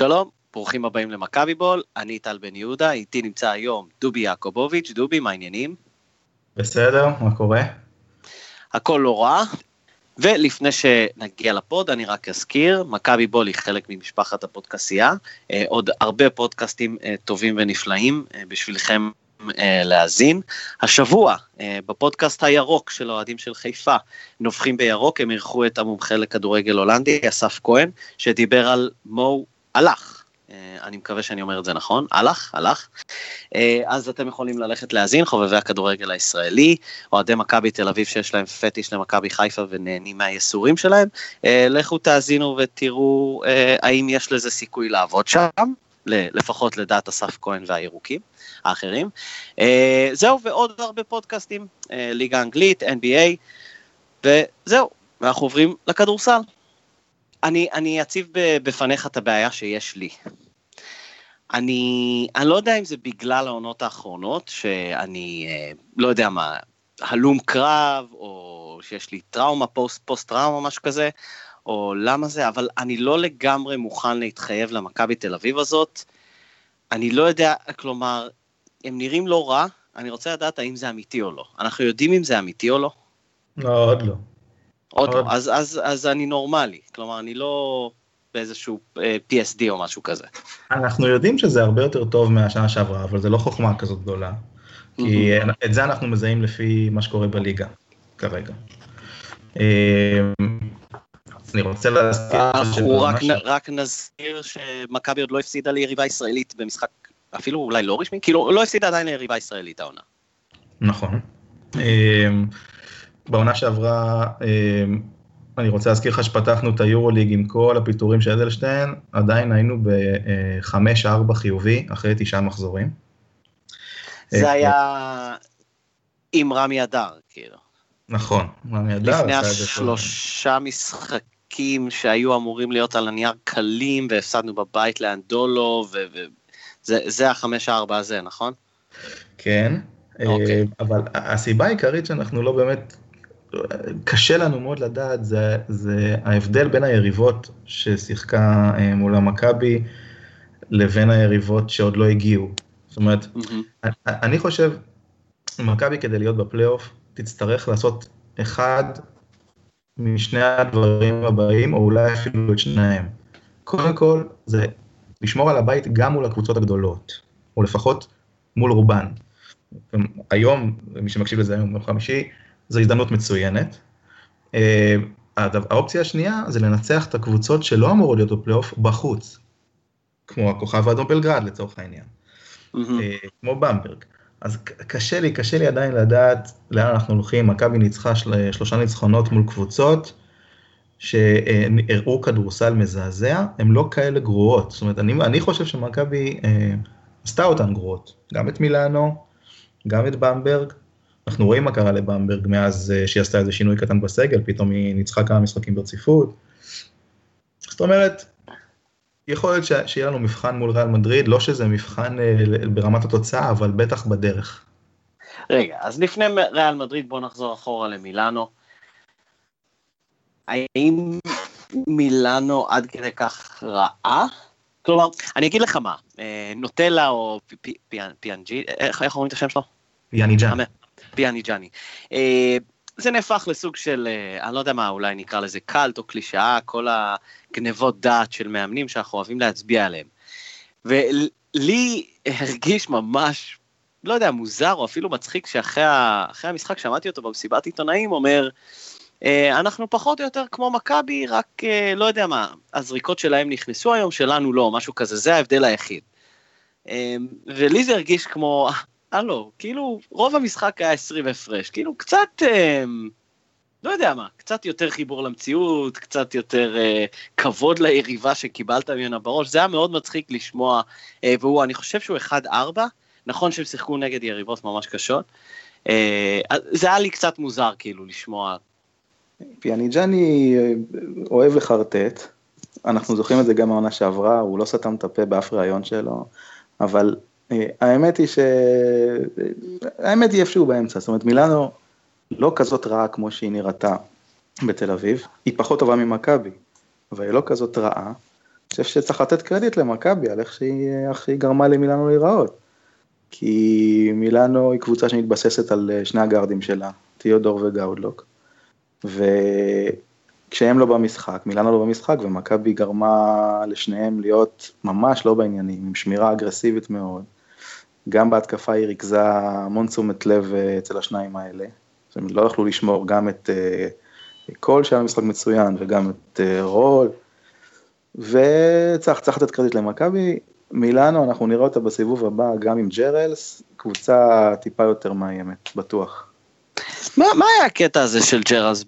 שלום, ברוכים הבאים למכבי בול, אני טל בן יהודה, איתי נמצא היום דובי יעקובוביץ', דובי, מה העניינים? בסדר, מה קורה? הכל לא רע, ולפני שנגיע לפוד, אני רק אזכיר, מכבי בול היא חלק ממשפחת הפודקסייה, אה, עוד הרבה פודקאסטים אה, טובים ונפלאים אה, בשבילכם להאזין. השבוע, בפודקאסט הירוק של אוהדים של חיפה, נובחים בירוק, הם אירחו את המומחה לכדורגל הולנדי, אסף כהן, שדיבר על מו הלך. אני מקווה שאני אומר את זה נכון, הלך, הלך. אז אתם יכולים ללכת להאזין, חובבי הכדורגל הישראלי, אוהדי מכבי תל אביב שיש להם פטיש למכבי חיפה ונהנים מהייסורים שלהם, לכו תאזינו ותראו האם יש לזה סיכוי לעבוד שם, לפחות לדעת אסף כהן והירוקים האחרים. זהו, ועוד הרבה פודקאסטים, ליגה אנגלית, NBA, וזהו, ואנחנו עוברים לכדורסל. אני, אני אציב בפניך את הבעיה שיש לי. אני, אני לא יודע אם זה בגלל העונות האחרונות, שאני אה, לא יודע מה, הלום קרב, או שיש לי טראומה, פוסט, פוסט טראומה, משהו כזה, או למה זה, אבל אני לא לגמרי מוכן להתחייב למכבי תל אביב הזאת. אני לא יודע, כלומר, הם נראים לא רע, אני רוצה לדעת האם זה אמיתי או לא. אנחנו יודעים אם זה אמיתי או לא? לא, עוד לא. עוד לא, אז, אז, אז אני נורמלי, כלומר, אני לא באיזשהו אה, PSD או משהו כזה. אנחנו יודעים שזה הרבה יותר טוב מהשנה שעברה, אבל זה לא חוכמה כזאת גדולה. כי את זה אנחנו מזהים לפי מה שקורה בליגה כרגע. אה, אני רוצה להזכיר... אנחנו רק, רק נזכיר שמכבי עוד לא הפסידה ליריבה ישראלית במשחק, אפילו אולי לא רשמי, כאילו לא הפסידה עדיין ליריבה ישראלית העונה. נכון. אה, בעונה שעברה, אני רוצה להזכיר לך שפתחנו את היורוליג עם כל הפיטורים של אדלשטיין, עדיין היינו ב-5-4 חיובי אחרי תשעה מחזורים. זה היה עם רמי אדר, כאילו. נכון, רמי אדר. לפני השלושה משחקים שהיו אמורים להיות על הנייר קלים, והפסדנו בבית לאנדולו, וזה החמש הארבע הזה, נכון? כן, אוקיי. אבל הסיבה העיקרית שאנחנו לא באמת קשה לנו מאוד לדעת, זה, זה ההבדל בין היריבות ששיחקה אה, מול המכבי לבין היריבות שעוד לא הגיעו. זאת אומרת, mm-hmm. אני, אני חושב, מכבי כדי להיות בפלייאוף, תצטרך לעשות אחד משני הדברים הבאים, או אולי אפילו את שניהם. קודם כל, זה לשמור על הבית גם מול הקבוצות הגדולות, או לפחות מול רובן. היום, מי שמקשיב לזה היום, ביום חמישי, זו הזדמנות מצוינת. אה, האופציה השנייה זה לנצח את הקבוצות שלא אמורות להיות בפלייאוף בחוץ, כמו הכוכב האדום בלגרד לצורך העניין, mm-hmm. כמו במברג. אז קשה לי, קשה לי עדיין לדעת לאן אנחנו הולכים, מכבי ניצחה של, שלושה ניצחונות מול קבוצות שהראו כדורסל מזעזע, הן לא כאלה גרועות, זאת אומרת, אני, אני חושב שמכבי אה, עשתה אותן גרועות, גם את מילאנו, גם את במברג, אנחנו רואים מה קרה לבמברג מאז אה, שהיא עשתה איזה שינוי קטן בסגל, פתאום היא ניצחה כמה משחקים ברציפות. זאת אומרת, יכול להיות שיהיה לנו מבחן מול ריאל מדריד, לא שזה מבחן אה, ברמת התוצאה, אבל בטח בדרך. רגע, אז לפני ריאל מדריד בואו נחזור אחורה למילאנו. האם מילאנו עד כדי כך רעה? כלומר, אני אגיד לך מה, אה, נוטלה או פיאנג'י, איך אומרים את השם שלו? פיאניג'אן. פיאני ג'אני. אה, זה נהפך לסוג של, אה, אני לא יודע מה, אולי נקרא לזה קאלט או קלישאה, כל הגנבות דעת של מאמנים שאנחנו אוהבים להצביע עליהם. ולי הרגיש ממש, לא יודע, מוזר או אפילו מצחיק שאחרי המשחק שמעתי אותו במסיבת עיתונאים אומר, אה, אנחנו פחות או יותר כמו מכבי, רק לא יודע מה, הזריקות שלהם נכנסו היום, שלנו לא, משהו כזה, זה ההבדל היחיד. ולי זה הרגיש כמו, הלו, כאילו, רוב המשחק היה 20 הפרש, כאילו, קצת, אה, לא יודע מה, קצת יותר חיבור למציאות, קצת יותר אה, כבוד ליריבה שקיבלת ממנה בראש, זה היה מאוד מצחיק לשמוע, אה, והוא, אני חושב שהוא 1-4, נכון שהם שיחקו נגד יריבות ממש קשות, אה, זה היה לי קצת מוזר, כאילו, לשמוע. פיאניג'ני אה, אוהב לחרטט, אנחנו זוכרים את זה גם מהעונה שעברה, הוא לא סתם את הפה באף ראיון שלו, אבל האמת היא ש... האמת היא איפשהו באמצע, זאת אומרת מילאנו לא כזאת רעה כמו שהיא נראתה בתל אביב, היא פחות טובה ממכבי, אבל היא לא כזאת רעה, חושב שצריך לתת קרדיט למכבי על איך שהיא, שהיא גרמה למילאנו להיראות. כי מילאנו היא קבוצה שמתבססת על אה, שני הגארדים שלה, תיאודור וגאודלוק. וכשהם לא במשחק, מילאנו לא במשחק, ומכבי גרמה לשניהם להיות ממש לא בעניינים, עם שמירה אגרסיבית מאוד. גם בהתקפה היא ריכזה המון תשומת לב אה, אצל השניים האלה. הם לא יכלו לשמור גם את אה, קול שהיה משחק מצוין וגם את רול. וצריך לתת קרדיט למכבי, מילאנו, אנחנו נראה אותה בסיבוב הבא גם עם ג'רלס, קבוצה טיפה יותר מאיימת, בטוח. מה, מה היה הקטע הזה של ג'רלס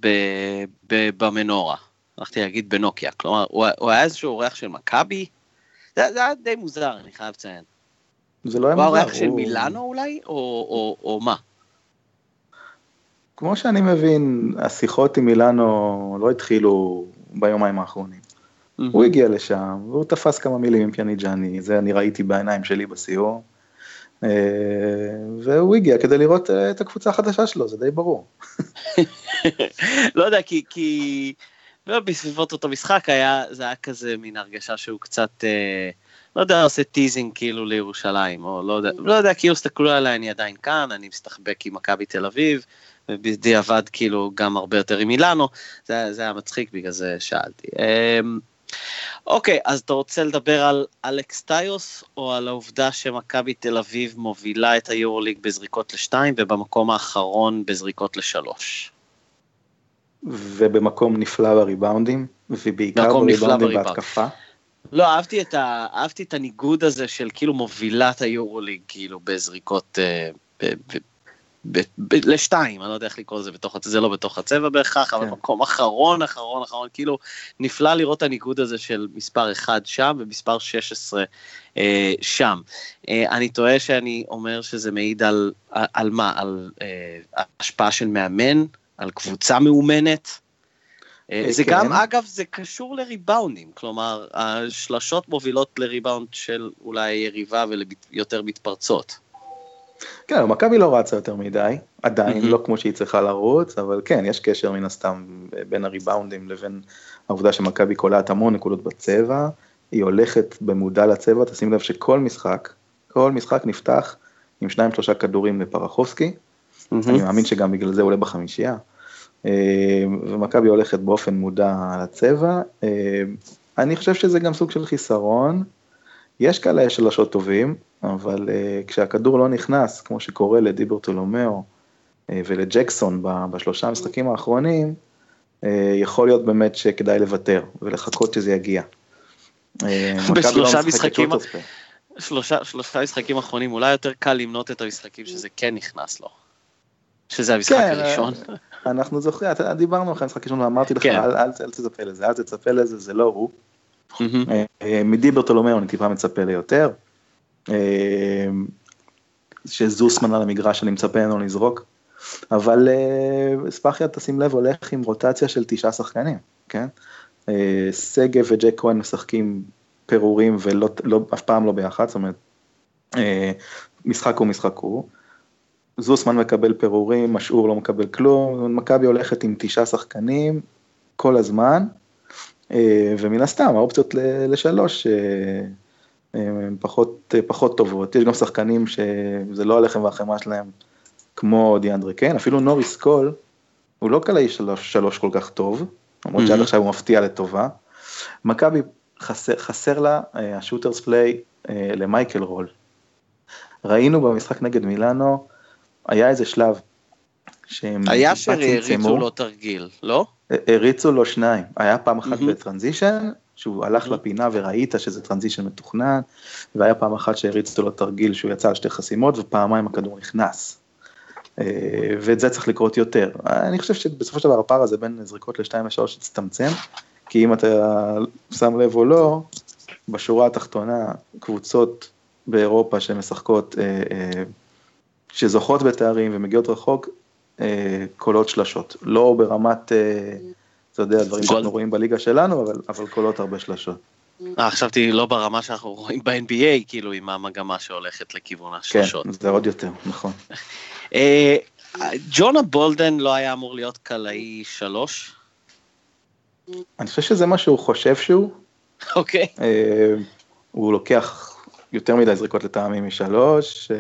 במנורה? הלכתי להגיד בנוקיה, כלומר, הוא, הוא היה איזשהו אורח של מכבי? זה, זה היה די מוזר, אני חייב לציין. זה לא היה מוזר. הוא אורח של מילאנו אולי, או, או, או מה? כמו שאני מבין, השיחות עם מילאנו לא התחילו ביומיים האחרונים. Mm-hmm. הוא הגיע לשם, והוא תפס כמה מילים עם פיאניג'אני, זה אני ראיתי בעיניים שלי בסיור. אה, והוא הגיע כדי לראות אה, את הקבוצה החדשה שלו, זה די ברור. לא יודע, כי, כי לא, בסביבות אותו משחק היה, זה היה כזה מין הרגשה שהוא קצת, אה, לא יודע, עושה teasing כאילו לירושלים, או לא יודע, לא יודע, כאילו הסתכלו עליי, אני עדיין כאן, אני מסתחבק עם מכבי תל אביב, ובדיעבד כאילו גם הרבה יותר עם מילאנו, זה, זה היה מצחיק, בגלל זה שאלתי. אה, אוקיי, אז אתה רוצה לדבר על אלכס טיוס, או על העובדה שמכבי תל אביב מובילה את היורוליג בזריקות לשתיים, ובמקום האחרון בזריקות לשלוש? ובמקום נפלא בריבאונדים, ובעיקר בריבאונדים בהתקפה. לא, אהבתי את, ה, אהבתי את הניגוד הזה של כאילו מובילת היורוליג, כאילו בזריקות, אה, ב, ב, ב, ב, לשתיים, אני לא יודע איך לקרוא לזה בתוך, זה לא בתוך הצבע בהכרח, כן. אבל מקום אחרון, אחרון, אחרון, כאילו נפלא לראות את הניגוד הזה של מספר 1 שם ומספר 16 אה, שם. אה, אני טועה שאני אומר שזה מעיד על, על, על מה? על אה, השפעה של מאמן, על קבוצה מאומנת. אה, זה כן. גם, אגב, זה קשור לריבאונדים, כלומר, השלשות מובילות לריבאונד של אולי יריבה ויותר מתפרצות. כן, מכבי לא רצה יותר מדי, עדיין, לא כמו שהיא צריכה לרוץ, אבל כן, יש קשר מן הסתם בין הריבאונדים לבין העובדה שמכבי קולעת המון נקודות בצבע, היא הולכת במודע לצבע, תשים לב שכל משחק, כל משחק נפתח עם שניים שלושה כדורים לפרחובסקי, אני מאמין שגם בגלל זה הוא עולה בחמישייה, אה, ומכבי הולכת באופן מודע לצבע, אה, אני חושב שזה גם סוג של חיסרון, יש כאלה שלשות טובים, אבל uh, כשהכדור לא נכנס, כמו שקורה לדיברטולומיאו ולג'קסון בשלושה המשחקים האחרונים, יכול להיות באמת שכדאי לוותר ולחכות שזה יגיע. בשלושה לא משחקים, שלושה, שלושה משחקים אחרונים, אולי יותר קל למנות את המשחקים שזה כן נכנס לו. שזה המשחק כן, הראשון. אנחנו זוכרים, דיברנו אחרי המשחק הראשון ואמרתי לך, כן. אל, אל, אל תצפה לזה, אל תצפה לזה, זה לא הוא. Mm-hmm. מדיברטולומיאו אני טיפה מצפה ליותר. אה, שזוסמן על המגרש אני מצפה ממנו לזרוק, אבל אה, ספאחיה תשים לב הולך עם רוטציה של תשעה שחקנים, כן? אה, שגב וג'ק כהן משחקים פירורים ולא לא, אף פעם לא ביחד, זאת אומרת, משחק הוא משחק הוא. זוסמן מקבל פירורים, משעור לא מקבל כלום, מכבי הולכת עם תשעה שחקנים כל הזמן, ומן הסתם האופציות לשלוש הן פחות, פחות טובות, יש גם שחקנים שזה לא הלחם והחמאה שלהם כמו דיאנדרי קיין, אפילו נוריס קול, הוא לא קלעי שלוש, שלוש כל כך טוב, למרות שעד עכשיו הוא מפתיע לטובה. מכבי חסר, חסר לה השוטרס uh, פליי למייקל רול. ראינו במשחק נגד מילאנו, היה איזה שלב שהם היה שהריצו לו תרגיל, לא? הריצו לו שניים, היה פעם אחת mm-hmm. בטרנזישן, שהוא הלך לפינה וראית שזה טרנזישן מתוכנן, והיה פעם אחת שהריצו לו תרגיל שהוא יצא על שתי חסימות ופעמיים הכדור נכנס. אה, ואת זה צריך לקרות יותר. אני חושב שבסופו של דבר הפער הזה בין זריקות לשתיים ושלוש יצטמצם, כי אם אתה שם לב או לא, בשורה התחתונה קבוצות באירופה שמשחקות, אה, אה, שזוכות בתארים ומגיעות רחוק, קולות שלשות, לא ברמת אתה יודע, דברים שאנחנו רואים בליגה שלנו, אבל, אבל קולות הרבה שלשות. אה, חשבתי לא ברמה שאנחנו רואים ב-NBA, כאילו עם המגמה שהולכת לכיוון השלשות. כן, זה עוד יותר, נכון. אה, ג'ונה בולדן לא היה אמור להיות קלעי שלוש? אני חושב שזה מה שהוא חושב שהוא. אוקיי. הוא לוקח יותר מדי זריקות לטעמי משלוש.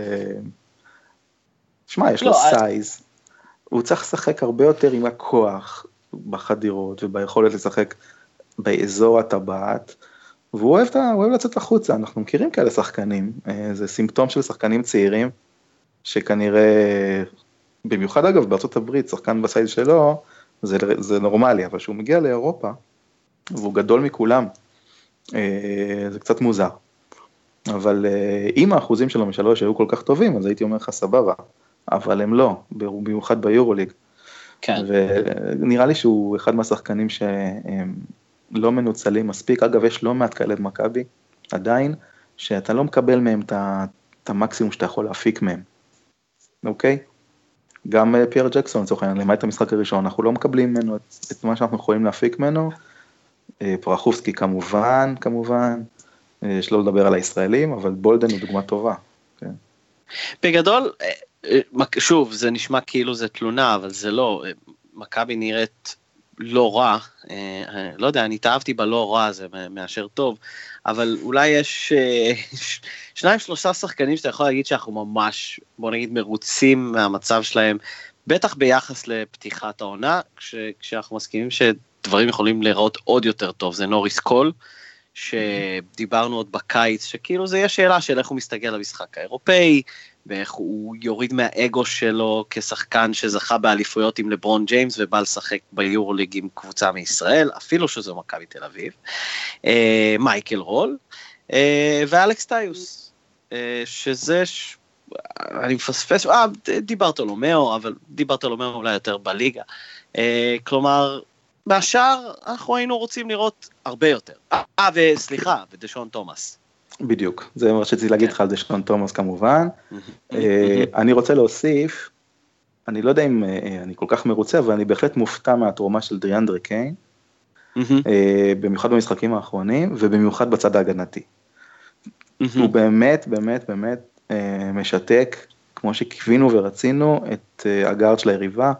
שמע, יש לו size. לא, הוא צריך לשחק הרבה יותר עם הכוח בחדירות וביכולת לשחק באזור הטבעת. והוא אוהב, אוהב לצאת החוצה, אנחנו מכירים כאלה שחקנים, זה סימפטום של שחקנים צעירים, שכנראה, במיוחד אגב בארצות הברית, שחקן בסייז שלו, זה, זה נורמלי, אבל כשהוא מגיע לאירופה, והוא גדול מכולם, אה, זה קצת מוזר. אבל אה, אם האחוזים שלו משלוש היו כל כך טובים, אז הייתי אומר לך סבבה, אבל הם לא, במיוחד ביורוליג. כן. ונראה לי שהוא אחד מהשחקנים שהם לא מנוצלים מספיק, אגב יש לא מעט כאלה במכבי, עדיין, שאתה לא מקבל מהם את המקסימום שאתה יכול להפיק מהם, אוקיי? גם אה, פייר ג'קסון לצורך העניין, למעט המשחק הראשון, אנחנו לא מקבלים ממנו את, את מה שאנחנו יכולים להפיק ממנו. אה, פרחובסקי כמובן, כמובן, אה, שלא לדבר על הישראלים, אבל בולדן הוא דוגמה טובה. כן. בגדול, שוב, זה נשמע כאילו זה תלונה, אבל זה לא, מכבי נראית לא רע, לא יודע, אני התאהבתי בלא רע הזה מאשר טוב, אבל אולי יש שניים שלושה שחקנים שאתה יכול להגיד שאנחנו ממש, בוא נגיד, מרוצים מהמצב שלהם, בטח ביחס לפתיחת העונה, כש, כשאנחנו מסכימים שדברים יכולים להיראות עוד יותר טוב, זה נוריס קול, שדיברנו עוד בקיץ, שכאילו זה יהיה שאלה של איך הוא מסתגל למשחק האירופאי, ואיך הוא יוריד מהאגו שלו כשחקן שזכה באליפויות עם לברון ג'יימס ובא לשחק ביורוליג עם קבוצה מישראל, אפילו שזו מכבי תל אביב. אה, מייקל רול אה, ואלכס טיוס, אה, שזה, ש... אני מפספס, אה, דיברת על אומאו, אבל דיברת על אומאו אולי יותר בליגה. כלומר, מהשאר אנחנו היינו רוצים לראות הרבה יותר. אה, וסליחה, ודשון תומאס. בדיוק, זה מה שרציתי להגיד כן. לך על דשון תומאס כמובן. אה, אני רוצה להוסיף, אני לא יודע אם אה, אני כל כך מרוצה, אבל אני בהחלט מופתע מהתרומה של דריאנדרי קיין, אה, במיוחד במשחקים האחרונים, ובמיוחד בצד ההגנתי. הוא באמת, באמת, באמת משתק, כמו שקיווינו ורצינו, את הגארד של היריבה.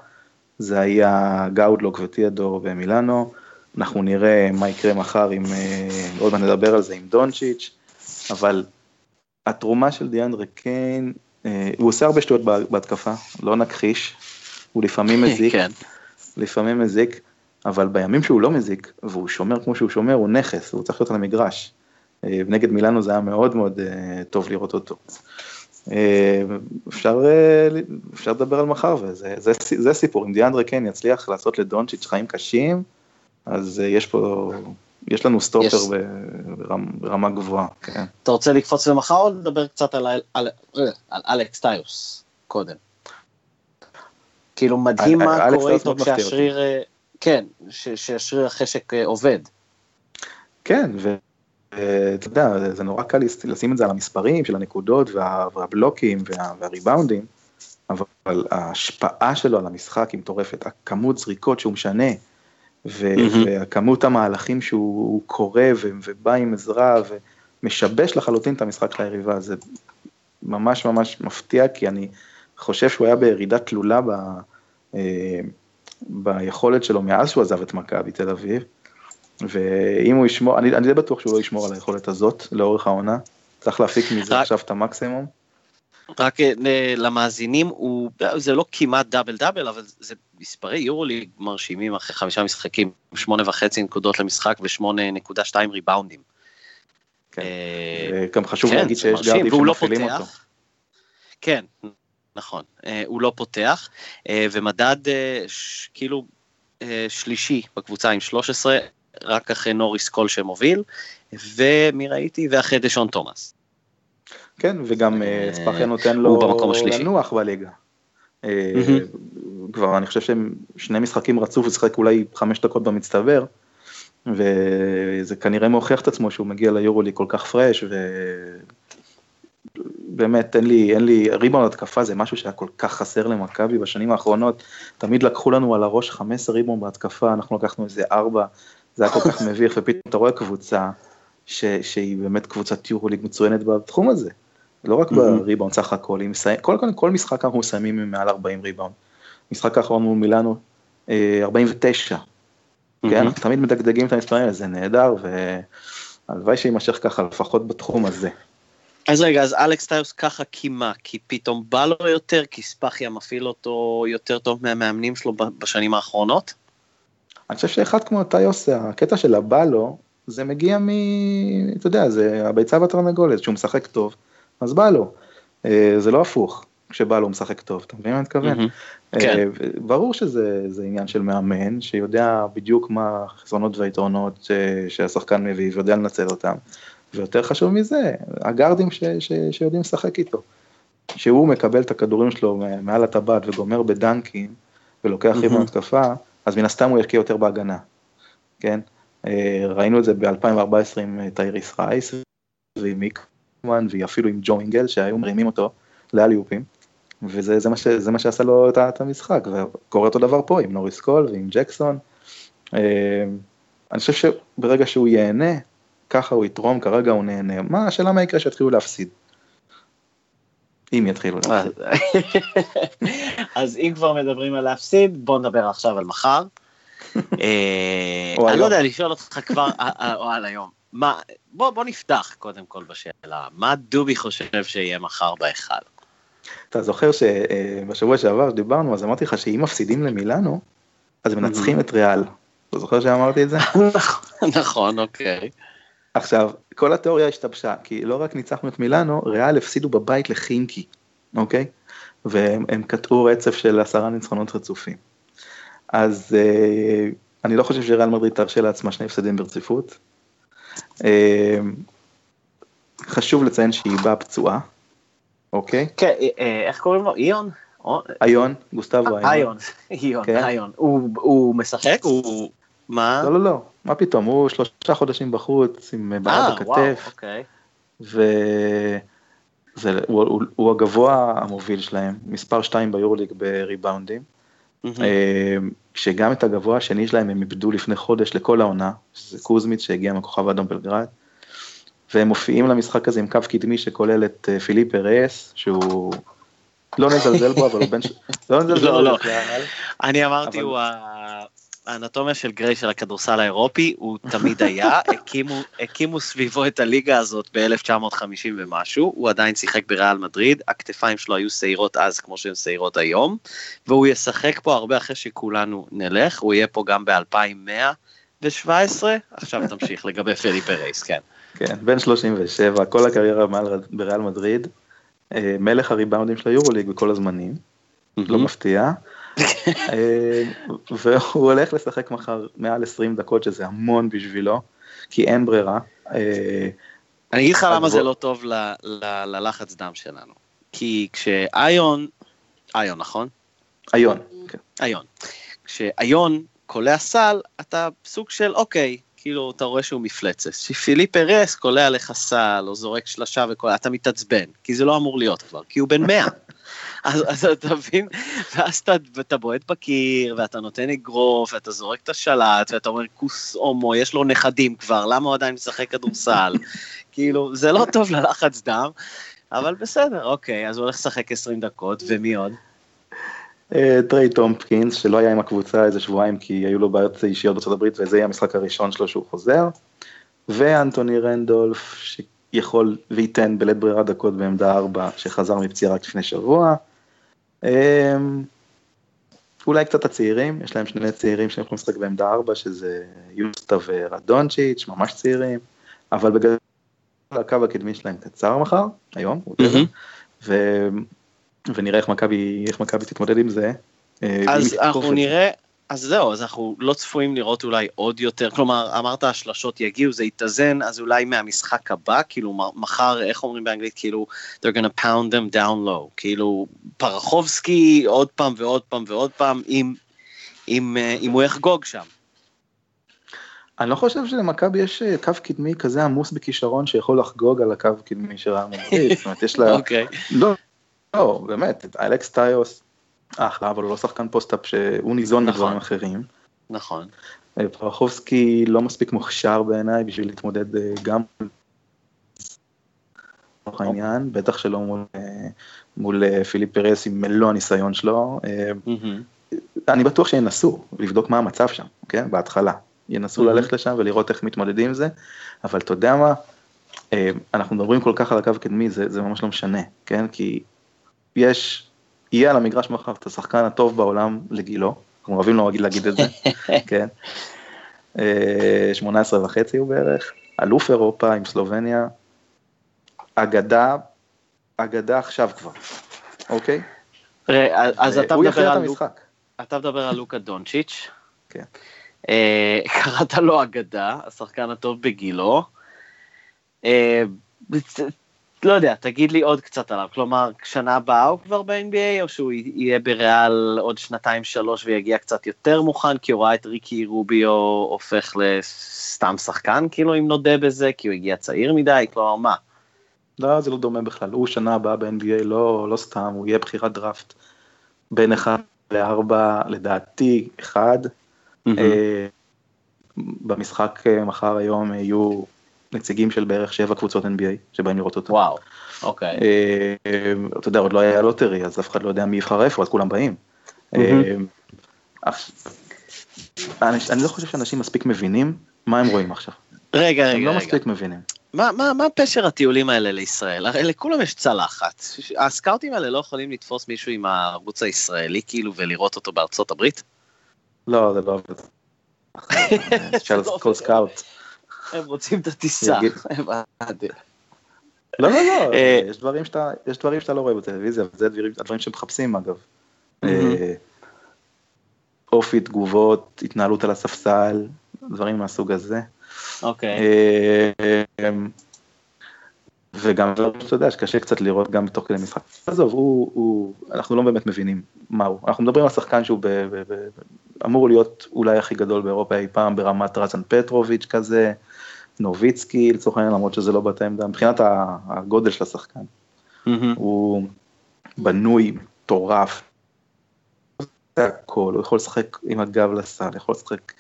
זה היה גאודלוק וטיאדור במילאנו. אנחנו נראה מה יקרה מחר עם, עוד מעט נדבר על זה עם דונצ'יץ'. אבל התרומה של דיאנדרה קיין, אה, הוא עושה הרבה שטויות בהתקפה, לא נכחיש, הוא לפעמים מזיק, כן. לפעמים מזיק, אבל בימים שהוא לא מזיק, והוא שומר כמו שהוא שומר, הוא נכס, הוא צריך להיות על המגרש. אה, נגד מילאנו זה היה מאוד מאוד אה, טוב לראות אותו. אפשר, אפשר לדבר על מחר, וזה זה, זה סיפור, אם דיאנדרה קיין יצליח לעשות לדונצ'יץ' חיים קשים, אז יש פה יש לנו סטופר יש. ברמה, ברמה גבוהה, כן. אתה רוצה לקפוץ למחר או לדבר קצת על, על, על, על אלכס טיוס קודם? כאילו מדהים מה קורה איתו כשהשריר, אה, כן, שהשריר החשק אה, עובד. כן, ואתה יודע, זה נורא קל לשים את זה על המספרים של הנקודות וה, והבלוקים וה, והריבאונדים, אבל ההשפעה שלו על המשחק היא מטורפת, הכמות זריקות שהוא משנה, וכמות המהלכים שהוא קורא ובא עם עזרה ומשבש לחלוטין את המשחק של היריבה, זה ממש ממש מפתיע, כי אני חושב שהוא היה בירידה תלולה ב, אה, ביכולת שלו מאז שהוא עזב את מכבי תל אביב, ואם הוא ישמור, אני, אני די בטוח שהוא לא ישמור על היכולת הזאת לאורך העונה, צריך להפיק מזה עכשיו את המקסימום. רק אה, למאזינים, הוא, זה לא כמעט דאבל דאבל, אבל זה מספרי יורוליג מרשימים אחרי חמישה משחקים, שמונה וחצי נקודות למשחק ושמונה נקודה שתיים ריבאונדים. כן. אה, גם חשוב כן, להגיד שיש גארדים לא שמפעילים אותו. כן, נכון, אה, הוא לא פותח, ומדד כאילו שלישי בקבוצה עם 13, רק אחרי נוריס קול שמוביל, ומי ראיתי? ואחרי דשון תומאס. כן, וגם אספחיה אה, נותן לו לנוח בליגה. כבר אני חושב שהם שני משחקים רצוף, הוא שיחק אולי חמש דקות במצטבר, וזה כנראה מוכיח את עצמו שהוא מגיע ליורולי כל כך פרש, ובאמת אין לי, אין לי, ריבאונד התקפה זה משהו שהיה כל כך חסר למכבי בשנים האחרונות, תמיד לקחו לנו על הראש 15 ריבאונד בהתקפה, אנחנו לקחנו איזה 4, זה היה כל כך מביך, ופתאום אתה רואה קבוצה ש, שהיא באמת קבוצת יורוליג מצוינת בתחום הזה. לא רק בריבאונד סך הכל, כל, כל, כל משחק אנחנו מסיימים עם מעל 40 ריבאונד. משחק האחרון מול מילאנו, 49. כן, אנחנו תמיד מדגדגים את המספרים האלה, זה נהדר, הלוואי שיימשך ככה, לפחות בתחום הזה. אז רגע, אז אלכס טיוס ככה כי מה? כי פתאום בא לו יותר? כי ספאחיה מפעיל אותו יותר טוב מהמאמנים שלו בשנים האחרונות? אני חושב שאחד כמו טיוס, הקטע של הבא לו, זה מגיע מ... אתה יודע, זה הביצה והתרנגולת, שהוא משחק טוב, אז בא לו. אה, זה לא הפוך, כשבא לו הוא משחק טוב, אתה מבין מה אני מתכוון? Mm-hmm. כן. ברור שזה עניין של מאמן, שיודע בדיוק מה החסרונות והיתרונות אה, שהשחקן מביא ויודע לנצל אותם. ויותר חשוב מזה, הגארדים ש, ש, שיודעים לשחק איתו. שהוא מקבל את הכדורים שלו מעל הטבעת וגומר בדנקים, ולוקח חיב בהתקפה, אז מן הסתם הוא ישקיע יותר בהגנה, כן? אה, ראינו את זה ב-2014 עם טייריס רייס, ועם היקמן, ואפילו עם ג'ו אינגלס, שהיו מרימים אותו לאליופים, וזה זה מה, ש, זה מה שעשה לו את, את המשחק, וקורה אותו דבר פה עם נוריס קול ועם ג'קסון. אה, אני חושב שברגע שהוא ייהנה, ככה הוא יתרום, כרגע הוא נהנה. מה, השאלה מה יקרה שיתחילו להפסיד. אם יתחילו להפסיד. אז אם כבר מדברים על להפסיד, בוא נדבר עכשיו על מחר. אה, אני לא יודע, לשאול אותך כבר אה, אה, או על היום. מה, בוא, בוא נפתח קודם כל בשאלה, מה דובי חושב שיהיה מחר בהיכל? אתה זוכר שבשבוע שעבר דיברנו, אז אמרתי לך שאם מפסידים למילאנו, אז מנצחים את ריאל. אתה זוכר שאמרתי את זה? נכון, אוקיי. עכשיו, כל התיאוריה השתבשה, כי לא רק ניצחנו את מילאנו, ריאל הפסידו בבית לחינקי, אוקיי? והם קטעו רצף של עשרה ניצחונות רצופים. אז אה, אני לא חושב שריאל מדריד תרשה לעצמה שני הפסדים ברציפות. אה, חשוב לציין שהיא באה פצועה, אוקיי? כן, אה, אה, איך קוראים לו? איון? איון, גוסטבו איון. איון, איון, כן? איון. הוא משחק? הוא... מה? לא, לא, לא, מה פתאום, הוא שלושה חודשים בחוץ עם בעיה בכתף. וואו, אוקיי. והוא הגבוה המוביל שלהם, מספר 2 ביורליג בריבאונדים. שגם את הגבוה השני שלהם הם איבדו לפני חודש לכל העונה, שזה קוזמיץ שהגיע מהכוכב האדום בלגרד. והם מופיעים למשחק הזה עם קו קדמי שכולל את אה, פיליפ ארס, שהוא לא נזלזל בו, אבל הוא בן... לא נזלזל בו. לא, לא. אני אמרתי, הוא האנטומיה של גריי של הכדורסל האירופי, הוא תמיד היה, הקימו, הקימו סביבו את הליגה הזאת ב-1950 ומשהו, הוא עדיין שיחק בריאל מדריד, הכתפיים שלו היו שעירות אז כמו שהן שעירות היום, והוא ישחק פה הרבה אחרי שכולנו נלך, הוא יהיה פה גם ב-2117, עכשיו תמשיך לגבי פליפה רייס, כן. כן, בן 37, כל הקריירה בריאל מדריד, אה, מלך הריבאונדים של היורוליג בכל הזמנים, לא מפתיע. אה, והוא הולך לשחק מחר מעל 20 דקות שזה המון בשבילו, כי אין ברירה. אה, אני אגיד לך למה זה לא טוב ללחץ דם שלנו. כי כשאיון, איון נכון? איון, כן. איון. כשאיון קולע סל, אתה סוג של אוקיי, כאילו אתה רואה שהוא מפלצת. כשפליפה רייס קולע לך סל או זורק שלשה וקולע, אתה מתעצבן, כי זה לא אמור להיות כבר, כי הוא בן 100. אז, אז אתה מבין, ואז אתה, אתה בועט בקיר, ואתה נותן אגרוף, ואתה זורק את השלט, ואתה אומר כוס אמו, יש לו נכדים כבר, למה הוא עדיין משחק כדורסל? כאילו, זה לא טוב ללחץ דם, אבל בסדר, אוקיי, אז הוא הולך לשחק 20 דקות, ומי עוד? אה, טריי טומפקינס, שלא היה עם הקבוצה איזה שבועיים כי היו לו בעיות אישיות בארצות הברית וזה יהיה המשחק הראשון שלו שהוא חוזר. ואנטוני רנדולף שיכול וייתן בלית ברירה דקות בעמדה 4 שחזר מפציעה רק לפני שבוע. אמ, אולי קצת הצעירים, יש להם שני צעירים שהם יכולים לשחק בעמדה 4 שזה יוסטה ורדונצ'יץ', ממש צעירים, אבל בגלל הקו הקדמי שלהם קצר מחר, היום, mm-hmm. ונראה איך מכבי, איך מכבי תתמודד עם זה. אה, אז אנחנו נראה, אז זהו, אז אנחנו לא צפויים לראות אולי עוד יותר, כלומר, אמרת השלשות יגיעו, זה יתאזן, אז אולי מהמשחק הבא, כאילו מחר, איך אומרים באנגלית, כאילו, they're gonna pound them down low, כאילו, פרחובסקי עוד פעם ועוד פעם ועוד פעם, אם, אם, אה, אם הוא יחגוג שם. אני לא חושב שלמכבי יש אה, קו קדמי כזה עמוס בכישרון שיכול לחגוג על הקו הקדמי של המומחית, זאת אומרת, יש לה... אוקיי. לא, לא, באמת, אלכס טיוס, אחלה, אבל הוא לא שחקן post-up שהוא ניזון נכון. מדברים אחרים. נכון. אה, פרחובסקי לא מספיק מוכשר בעיניי בשביל להתמודד אה, גם לצורך העניין, בטח שלא מול, אה, מול פליפה רייס עם מלוא הניסיון שלו. אני בטוח שינסו לבדוק מה המצב שם, כן, בהתחלה. ינסו ללכת לשם ולראות איך מתמודדים עם זה, אבל אתה יודע מה, אנחנו מדברים כל כך על הקו הקדמי, זה, זה ממש לא משנה, כן? כי יש, יהיה על המגרש מחר את השחקן הטוב בעולם לגילו, אנחנו אוהבים לא להגיד את זה, כן? 18 אה, וחצי הוא בערך, אלוף אירופה עם סלובניה, אגדה, אגדה עכשיו כבר, אוקיי? אז אתה מדבר על המשחק. אתה מדבר על לוקה דונצ'יץ'. כן. אה, קראת לו אגדה, השחקן הטוב בגילו. אה, לא יודע, תגיד לי עוד קצת עליו, כלומר, שנה הבאה הוא כבר ב-NBA, או שהוא יהיה בריאל עוד שנתיים שלוש ויגיע קצת יותר מוכן, כי הוא ראה את ריקי רוביו הופך לסתם שחקן, כאילו, אם נודה בזה, כי הוא הגיע צעיר מדי, כלומר, מה? לא, זה לא דומה בכלל, הוא שנה הבאה ב-NBA, לא, לא סתם, הוא יהיה בחירת דראפט בין אחד לארבע, לדעתי, אחד. Mm-hmm. במשחק אה, מחר היום יהיו נציגים של בערך שבע קבוצות NBA שבאים לראות אותו. וואו, אוקיי. אה, אתה יודע, עוד לא היה lottery, אז אף אחד לא יודע מי יבחר איפה, אז כולם באים. אני לא חושב שאנשים מספיק מבינים מה הם רואים עכשיו. רגע, רגע, הם לא מספיק מבינים. מה, מה, מה פשר הטיולים האלה לישראל? הרי לכולם יש צלחת. הסקאוטים האלה לא יכולים לתפוס מישהו עם הערוץ הישראלי כאילו ולראות אותו בארצות הברית? לא, זה לא עובד. כל סקאוט. הם רוצים את הטיסה. לא, לא, לא, אה, יש דברים שאתה, יש דברים שאתה לא רואה בטלוויזיה, וזה הדברים שמחפשים אגב. אה, אופי, תגובות, התנהלות על הספסל, דברים מהסוג הזה. אוקיי. אה, וגם אתה יודע שקשה קצת לראות גם תוך כדי משחק. עזוב, הוא, הוא, אנחנו לא באמת מבינים מה הוא. אנחנו מדברים על שחקן שהוא ב, ב, ב, אמור להיות אולי הכי גדול באירופה אי פעם ברמת רזן פטרוביץ' כזה, נוביצקי לצורך העניין, למרות שזה לא בת העמדה, מבחינת הגודל של השחקן. Mm-hmm. הוא בנוי, מטורף, הכל, הוא יכול לשחק עם הגב לסל, יכול לשחק,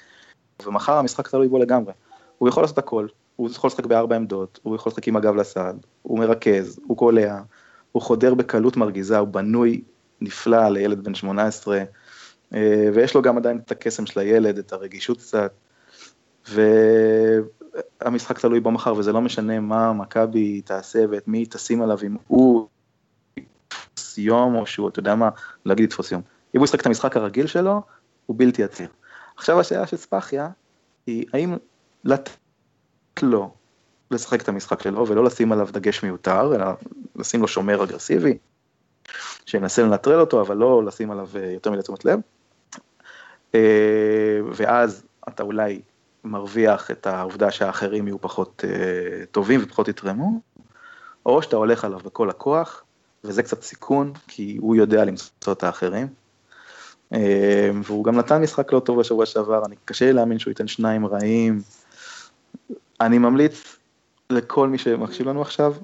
ומחר המשחק תלוי בו לגמרי. הוא יכול לעשות הכל, הוא יכול לשחק בארבע עמדות, הוא יכול לשחק עם הגב לסל, הוא מרכז, הוא קולע, הוא חודר בקלות מרגיזה, הוא בנוי נפלא לילד בן 18, אה, ויש לו גם עדיין את הקסם של הילד, את הרגישות קצת, והמשחק תלוי בו מחר, וזה לא משנה מה מכבי תעשה ואת מי תשים עליו, אם הוא יתפוס יום, או שהוא, אתה יודע מה, אגיד יתפוס יום. אם הוא ישחק את המשחק הרגיל שלו, הוא בלתי עציר. עכשיו השאלה של ספחיה, היא האם לתת לו לשחק את המשחק שלו ולא לשים עליו דגש מיותר, אלא לשים לו שומר אגרסיבי, שינסה לנטרל אותו, אבל לא לשים עליו אה, יותר מדי תשומת לב. אה, ואז אתה אולי מרוויח את העובדה שהאחרים יהיו פחות אה, טובים ופחות יתרמו, או שאתה הולך עליו בכל הכוח, וזה קצת סיכון, כי הוא יודע למצוא את האחרים. והוא גם נתן משחק לא טוב בשבוע שעבר, אני קשה לי להאמין שהוא ייתן שניים רעים. אני ממליץ לכל מי שמקשיב לנו עכשיו,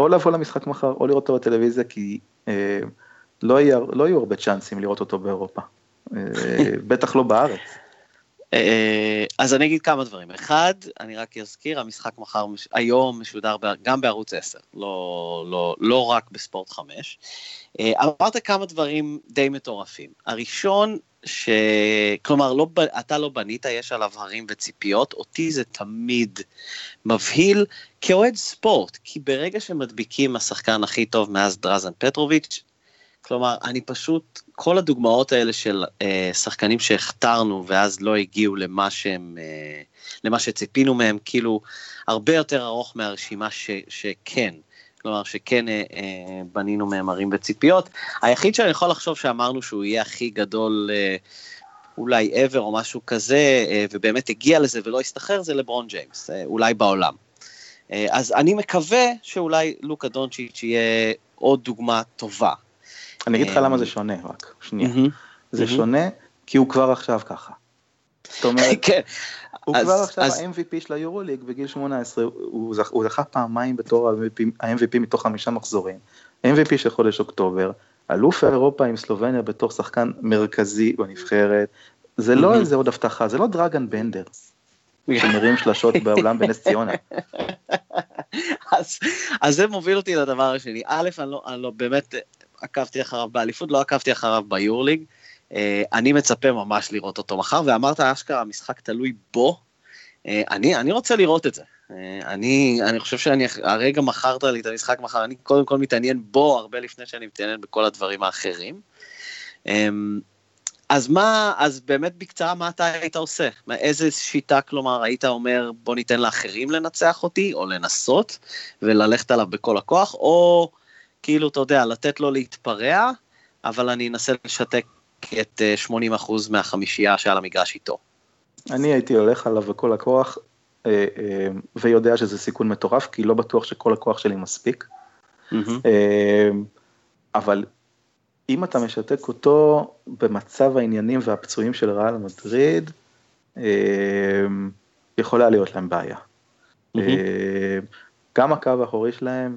או לבוא למשחק מחר, או לראות אותו בטלוויזיה, כי אה, לא, יהיה, לא יהיו הרבה צ'אנסים לראות אותו באירופה. אה, בטח לא בארץ. אה, אז אני אגיד כמה דברים. אחד, אני רק אזכיר, המשחק מחר היום משודר גם בערוץ 10, לא, לא, לא רק בספורט 5. אה, אמרת כמה דברים די מטורפים. הראשון, ש... כלומר, לא, אתה לא בנית, יש עליו הרים וציפיות, אותי זה תמיד מבהיל כאוהד ספורט, כי ברגע שמדביקים השחקן הכי טוב מאז דרזן פטרוביץ', כלומר, אני פשוט, כל הדוגמאות האלה של אה, שחקנים שהכתרנו ואז לא הגיעו למה שהם, אה, למה שציפינו מהם, כאילו, הרבה יותר ארוך מהרשימה ש, שכן. כלומר שכן אה, אה, בנינו מהם ערים וציפיות. היחיד שאני יכול לחשוב שאמרנו שהוא יהיה הכי גדול אה, אולי ever או משהו כזה, אה, ובאמת הגיע לזה ולא הסתחרר, זה לברון ג'יימס, אה, אולי בעולם. אה, אז אני מקווה שאולי לוקה דונצ'יץ' יהיה עוד דוגמה טובה. אני אגיד לך למה זה שונה רק, שנייה. זה שונה כי הוא כבר עכשיו ככה. זאת אומרת, כן. הוא כבר עכשיו ה-MVP של היורוליג בגיל 18, הוא, זכ, הוא זכה פעמיים בתור ה-MVP מתוך חמישה מחזורים, MVP של חודש אוקטובר, אלוף אירופה עם סלובניה בתור שחקן מרכזי בנבחרת, זה לא איזה עוד הבטחה, זה לא דרגן בנדר, שמרים שלשות בעולם בנס ציונה. אז, אז זה מוביל אותי לדבר השני, א', אני לא, אני לא באמת עקבתי אחריו באליפות, לא עקבתי אחריו ביורליג, אני מצפה ממש לראות אותו מחר, ואמרת אשכרה, המשחק תלוי בו. אני, אני רוצה לראות את זה. אני, אני חושב שאני, הרגע מכרת לי את המשחק מחר, אני קודם כל מתעניין בו הרבה לפני שאני מתעניין בכל הדברים האחרים. אז מה, אז באמת בקצרה, מה אתה היית עושה? איזה שיטה, כלומר, היית אומר, בוא ניתן לאחרים לנצח אותי, או לנסות, וללכת עליו בכל הכוח, או כאילו, אתה יודע, לתת לו להתפרע, אבל אני אנסה לשתק את 80% אה, מהחמישייה שעל המגרש איתו. אני הייתי הולך עליו בכל הכוח, אה, אה, ויודע שזה סיכון מטורף, כי לא בטוח שכל הכוח שלי מספיק. אבל אם אתה משתק אותו במצב העניינים והפצועים של ריאל מדריד, יכולה להיות להם בעיה. גם הקו האחורי שלהם,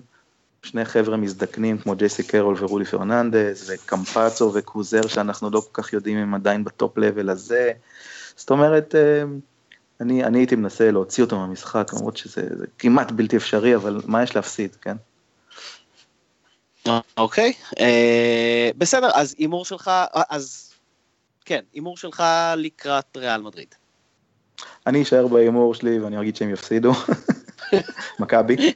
שני חבר'ה מזדקנים כמו ג'ייסי קרול ורודי פרננדס, וקמפאצו וקוזר שאנחנו לא כל כך יודעים אם עדיין ב top level הזה. זאת אומרת, אני, אני הייתי מנסה להוציא אותו מהמשחק, למרות שזה כמעט בלתי אפשרי, אבל מה יש להפסיד, כן? אוקיי, אה, בסדר, אז הימור שלך, אז כן, הימור שלך לקראת ריאל מדריד. אני אשאר בהימור שלי ואני אגיד שהם יפסידו, מכבי.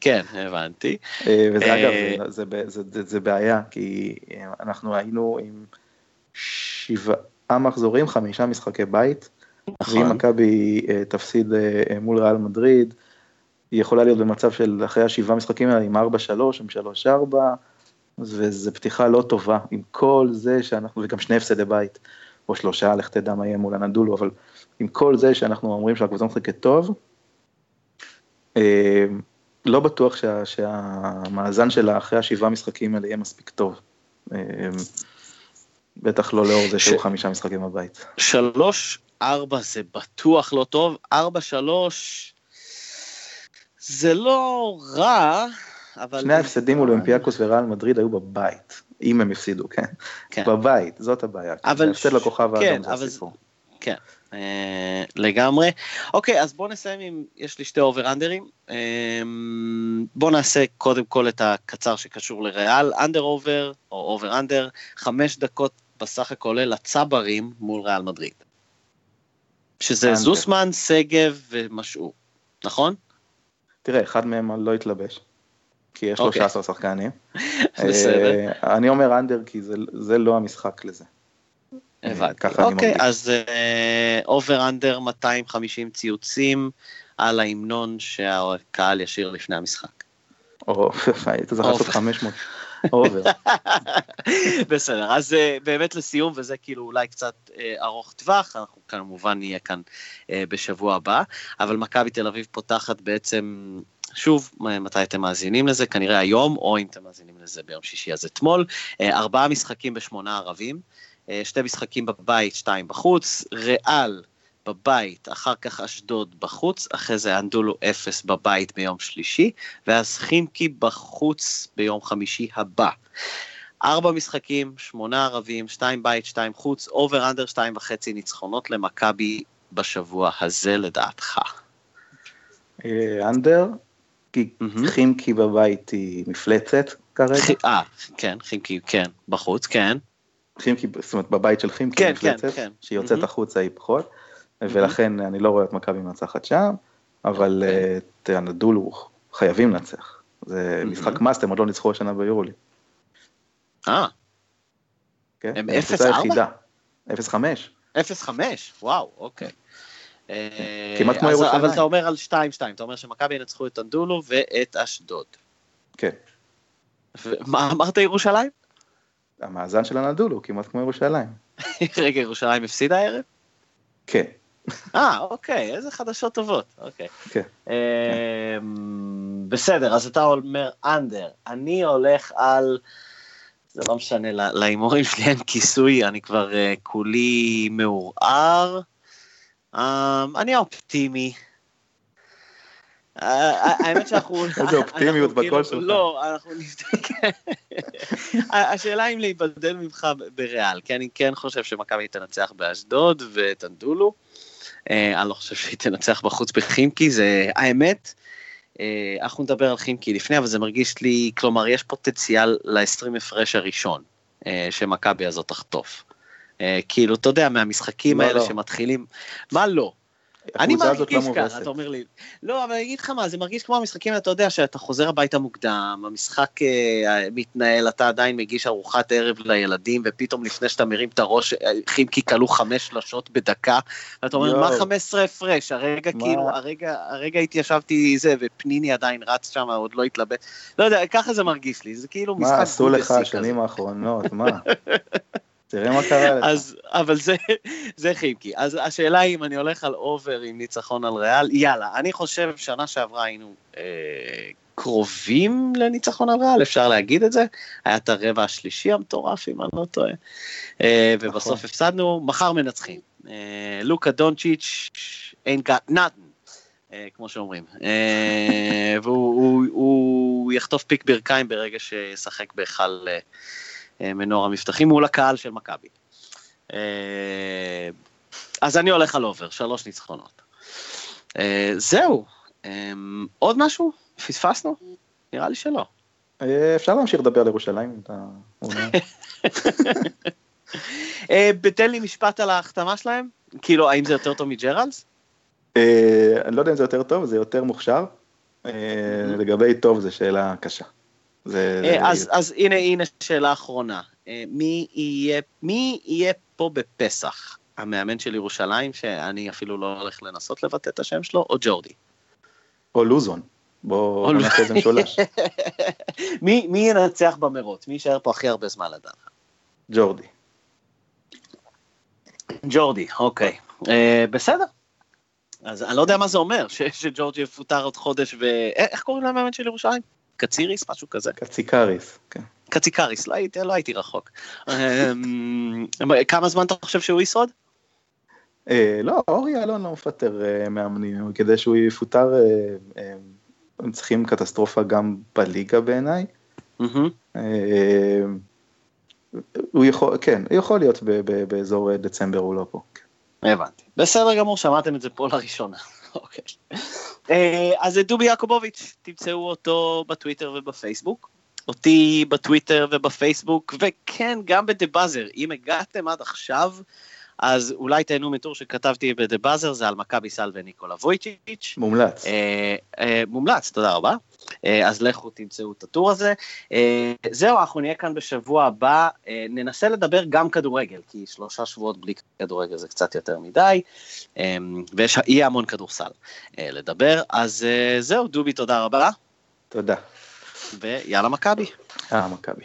כן, הבנתי. אה, וזה אגב, אה, זה, זה, זה, זה בעיה, כי אנחנו היינו עם שבעה מחזורים, חמישה משחקי בית. נכון. ואם מכבי אה, תפסיד אה, אה, מול ריאל מדריד, היא יכולה להיות במצב של אחרי השבעה משחקים האלה עם 4-3, עם 3-4, וזו פתיחה לא טובה, עם כל זה שאנחנו, וגם שני הפסדי בית, או שלושה, לך תדע מה יהיה מול הנדולו, אבל עם כל זה שאנחנו אומרים שהקבוצה משחקת טוב, לא בטוח שה, שהמאזן שלה אחרי השבעה משחקים האלה יהיה מספיק טוב. בטח לא לאור זה שהיו חמישה משחקים בבית. שלוש ארבע זה בטוח לא טוב, ארבע שלוש זה לא רע, אבל... שני ההפסדים מול אולימפיאקוס וריאל מדריד היו בבית, אם הם הפסידו, כן? כן. בבית, זאת הבעיה. אבל... הפסד לכוכב כן, האדום זה הסיפור. כן, אה, לגמרי. אוקיי, אז בואו נסיים עם, יש לי שתי אובר-אנדרים. אה, בואו נעשה קודם כל את הקצר שקשור לריאל, under over, או over-under, חמש דקות בסך הכולל לצברים מול ריאל מדריד. שזה זוסמן, שגב ומשעו, נכון? תראה, אחד מהם לא התלבש, כי יש 13 אוקיי. שחקנים. בסדר. אה, אני אומר under כי זה, זה לא המשחק לזה. הבנתי. אוקיי, אז over under 250 ציוצים על ההמנון שהקהל ישיר לפני המשחק. או, היית צריך לעשות 500. over. בסדר, אז uh, באמת לסיום, וזה כאילו אולי קצת uh, ארוך טווח, אנחנו כמובן נהיה כאן uh, בשבוע הבא, אבל מכבי תל אביב פותחת בעצם שוב, מתי אתם מאזינים לזה? כנראה היום, או אם אתם מאזינים לזה ביום שישי אז אתמול. ארבעה משחקים בשמונה ערבים, שתי משחקים בבית, שתיים בחוץ. ריאל בבית, אחר כך אשדוד בחוץ, אחרי זה אנדולו אפס בבית ביום שלישי, ואז חימקי בחוץ ביום חמישי הבא. ארבע משחקים, שמונה ערבים, שתיים בית, שתיים חוץ, אובר אנדר שתיים וחצי ניצחונות למכבי בשבוע הזה לדעתך. אה, אנדר, כי חימקי בבית היא מפלצת כרגע. אה, כן, חימקי, כן, בחוץ, כן. חימקי, זאת אומרת בבית של חימקי כן, מפלצת, כן, כן. שהיא יוצאת החוצה היא פחות. ולכן אני לא רואה את מכבי מנצחת שם, אבל אוקיי. את הנדולו חייבים לנצח. זה משחק מאסט, הם עוד לא ניצחו השנה ביורולי. אה. כן? הם 0-4? 0-5. 0-5, וואו, אוקיי. אה, כמעט כמו ירושלים. אבל אתה אומר על 2-2, אתה אומר שמכבי ינצחו את אנדולו ואת אשדוד. כן. מה אמרת ירושלים? המאזן של הנדולו, כמעט כמו ירושלים. רגע, ירושלים הפסידה הערב? כן. אה, אוקיי, איזה חדשות טובות, אוקיי. כן. אמ, בסדר, אז אתה אומר אנדר, אני הולך על, זה לא משנה, להימורים שלי אין כיסוי, אני כבר אה, כולי מעורער. אמ, אני האופטימי. האמת שאנחנו... איזה אופטימיות בקול כאילו- שלך. לא, אנחנו נבדק. השאלה אם להיבדל ממך בריאל, כי אני כן חושב שמכבי תנצח באשדוד ותנדולו. אה, אני לא חושב שהיא תנצח בחוץ בחימקי, זה האמת. אה, אנחנו נדבר על חימקי לפני, אבל זה מרגיש לי, כלומר, יש פוטנציאל ל-20 הפרש הראשון אה, שמכבי הזאת תחטוף. כאילו, אתה יודע, מהמשחקים האלה לא. שמתחילים, מה לא? אני הזאת לא מרגיש ככה. אתה אומר לי, לא, אבל אני אגיד לך מה, זה מרגיש כמו המשחקים, אתה יודע, שאתה חוזר הביתה מוקדם, המשחק אה, מתנהל, אתה עדיין מגיש ארוחת ערב לילדים, ופתאום לפני שאתה מרים את הראש, אה, חימקי כלו חמש שלשות בדקה, ואתה אומר. מה 15 הפרש? הרגע מה? כאילו, הרגע, הרגע התיישבתי זה, ופניני עדיין רץ שם, עוד לא התלבט, לא יודע, ככה זה מרגיש לי, זה כאילו משחק מה עשו לך השנים האחרונות, מה? תראה מה קרה לך. אז, אבל זה, זה חימקי. אז השאלה היא אם אני הולך על אובר עם ניצחון על ריאל, יאללה, אני חושב שנה שעברה היינו אה, קרובים לניצחון על ריאל, אפשר להגיד את זה. היה את הרבע השלישי המטורף, אם אני לא טועה. אה, ובסוף נכון. הפסדנו, מחר מנצחים. אה, לוקה דונצ'יץ' ain't got nothing. אה, כמו שאומרים, אה, והוא הוא, הוא יחטוף פיק ברכיים ברגע שישחק בהיכל אה, מנורה מבטחים מול הקהל של מכבי. אה, אז אני הולך על over, שלוש ניצחונות. אה, זהו, אה, עוד משהו? פספסנו? נראה לי שלא. אה, אפשר להמשיך לדבר על ירושלים אם אתה... מעוניין? אה, תן לי משפט על ההחתמה שלהם, כאילו, האם זה יותר טוב מג'רלס? אה, אני לא יודע אם זה יותר טוב, זה יותר מוכשר. אה, לגבי טוב זו שאלה קשה. זה- זה- אה, אז, אז הנה, הנה שאלה אחרונה. אה, מי יהיה, מי יהיה פה בפסח? המאמן של ירושלים, שאני אפילו לא הולך לנסות לבטא את השם שלו, או ג'ורדי? או לוזון. בוא או בוא נעשה איזה משולש. מי, מי ינצח במרוץ? מי יישאר פה הכי הרבה זמן לדעת? ג'ורדי. ג'ורדי, אוקיי. אה, בסדר. אז אני לא יודע מה זה אומר, ש- שג'ורג'י יפוטר עוד חודש, ואיך קוראים למאמן של ירושלים? קציריס? משהו כזה. קציקריס. כן. קציקריס, לא הייתי, לא הייתי רחוק. אמ, כמה זמן אתה חושב שהוא ישרוד? אה, לא, אורי אלון לא מפטר אה, מאמנים, כדי שהוא יפוטר, אה, הם צריכים קטסטרופה גם בליגה בעיניי. הוא יכול, כן, יכול להיות באזור דצמבר, הוא לא פה. הבנתי. בסדר גמור, שמעתם את זה פה לראשונה. אוקיי. אה, אז את דובי יעקובוביץ', תמצאו אותו בטוויטר ובפייסבוק. אותי בטוויטר ובפייסבוק, וכן, גם בדה באזר. אם הגעתם עד עכשיו, אז אולי תהנו מטור שכתבתי בדה באזר, זה על מכבי סל וניקולה וויצ'יץ'. מומלץ. אה, אה, מומלץ, תודה רבה. אה, אז לכו תמצאו את הטור הזה. אה, זהו, אנחנו נהיה כאן בשבוע הבא, אה, ננסה לדבר גם כדורגל, כי שלושה שבועות בלי כדורגל זה קצת יותר מדי, אה, ויש יהיה המון כדורסל אה, לדבר, אז אה, זהו, דובי, תודה רבה, תודה. ויאללה מכבי. אה, מכבי.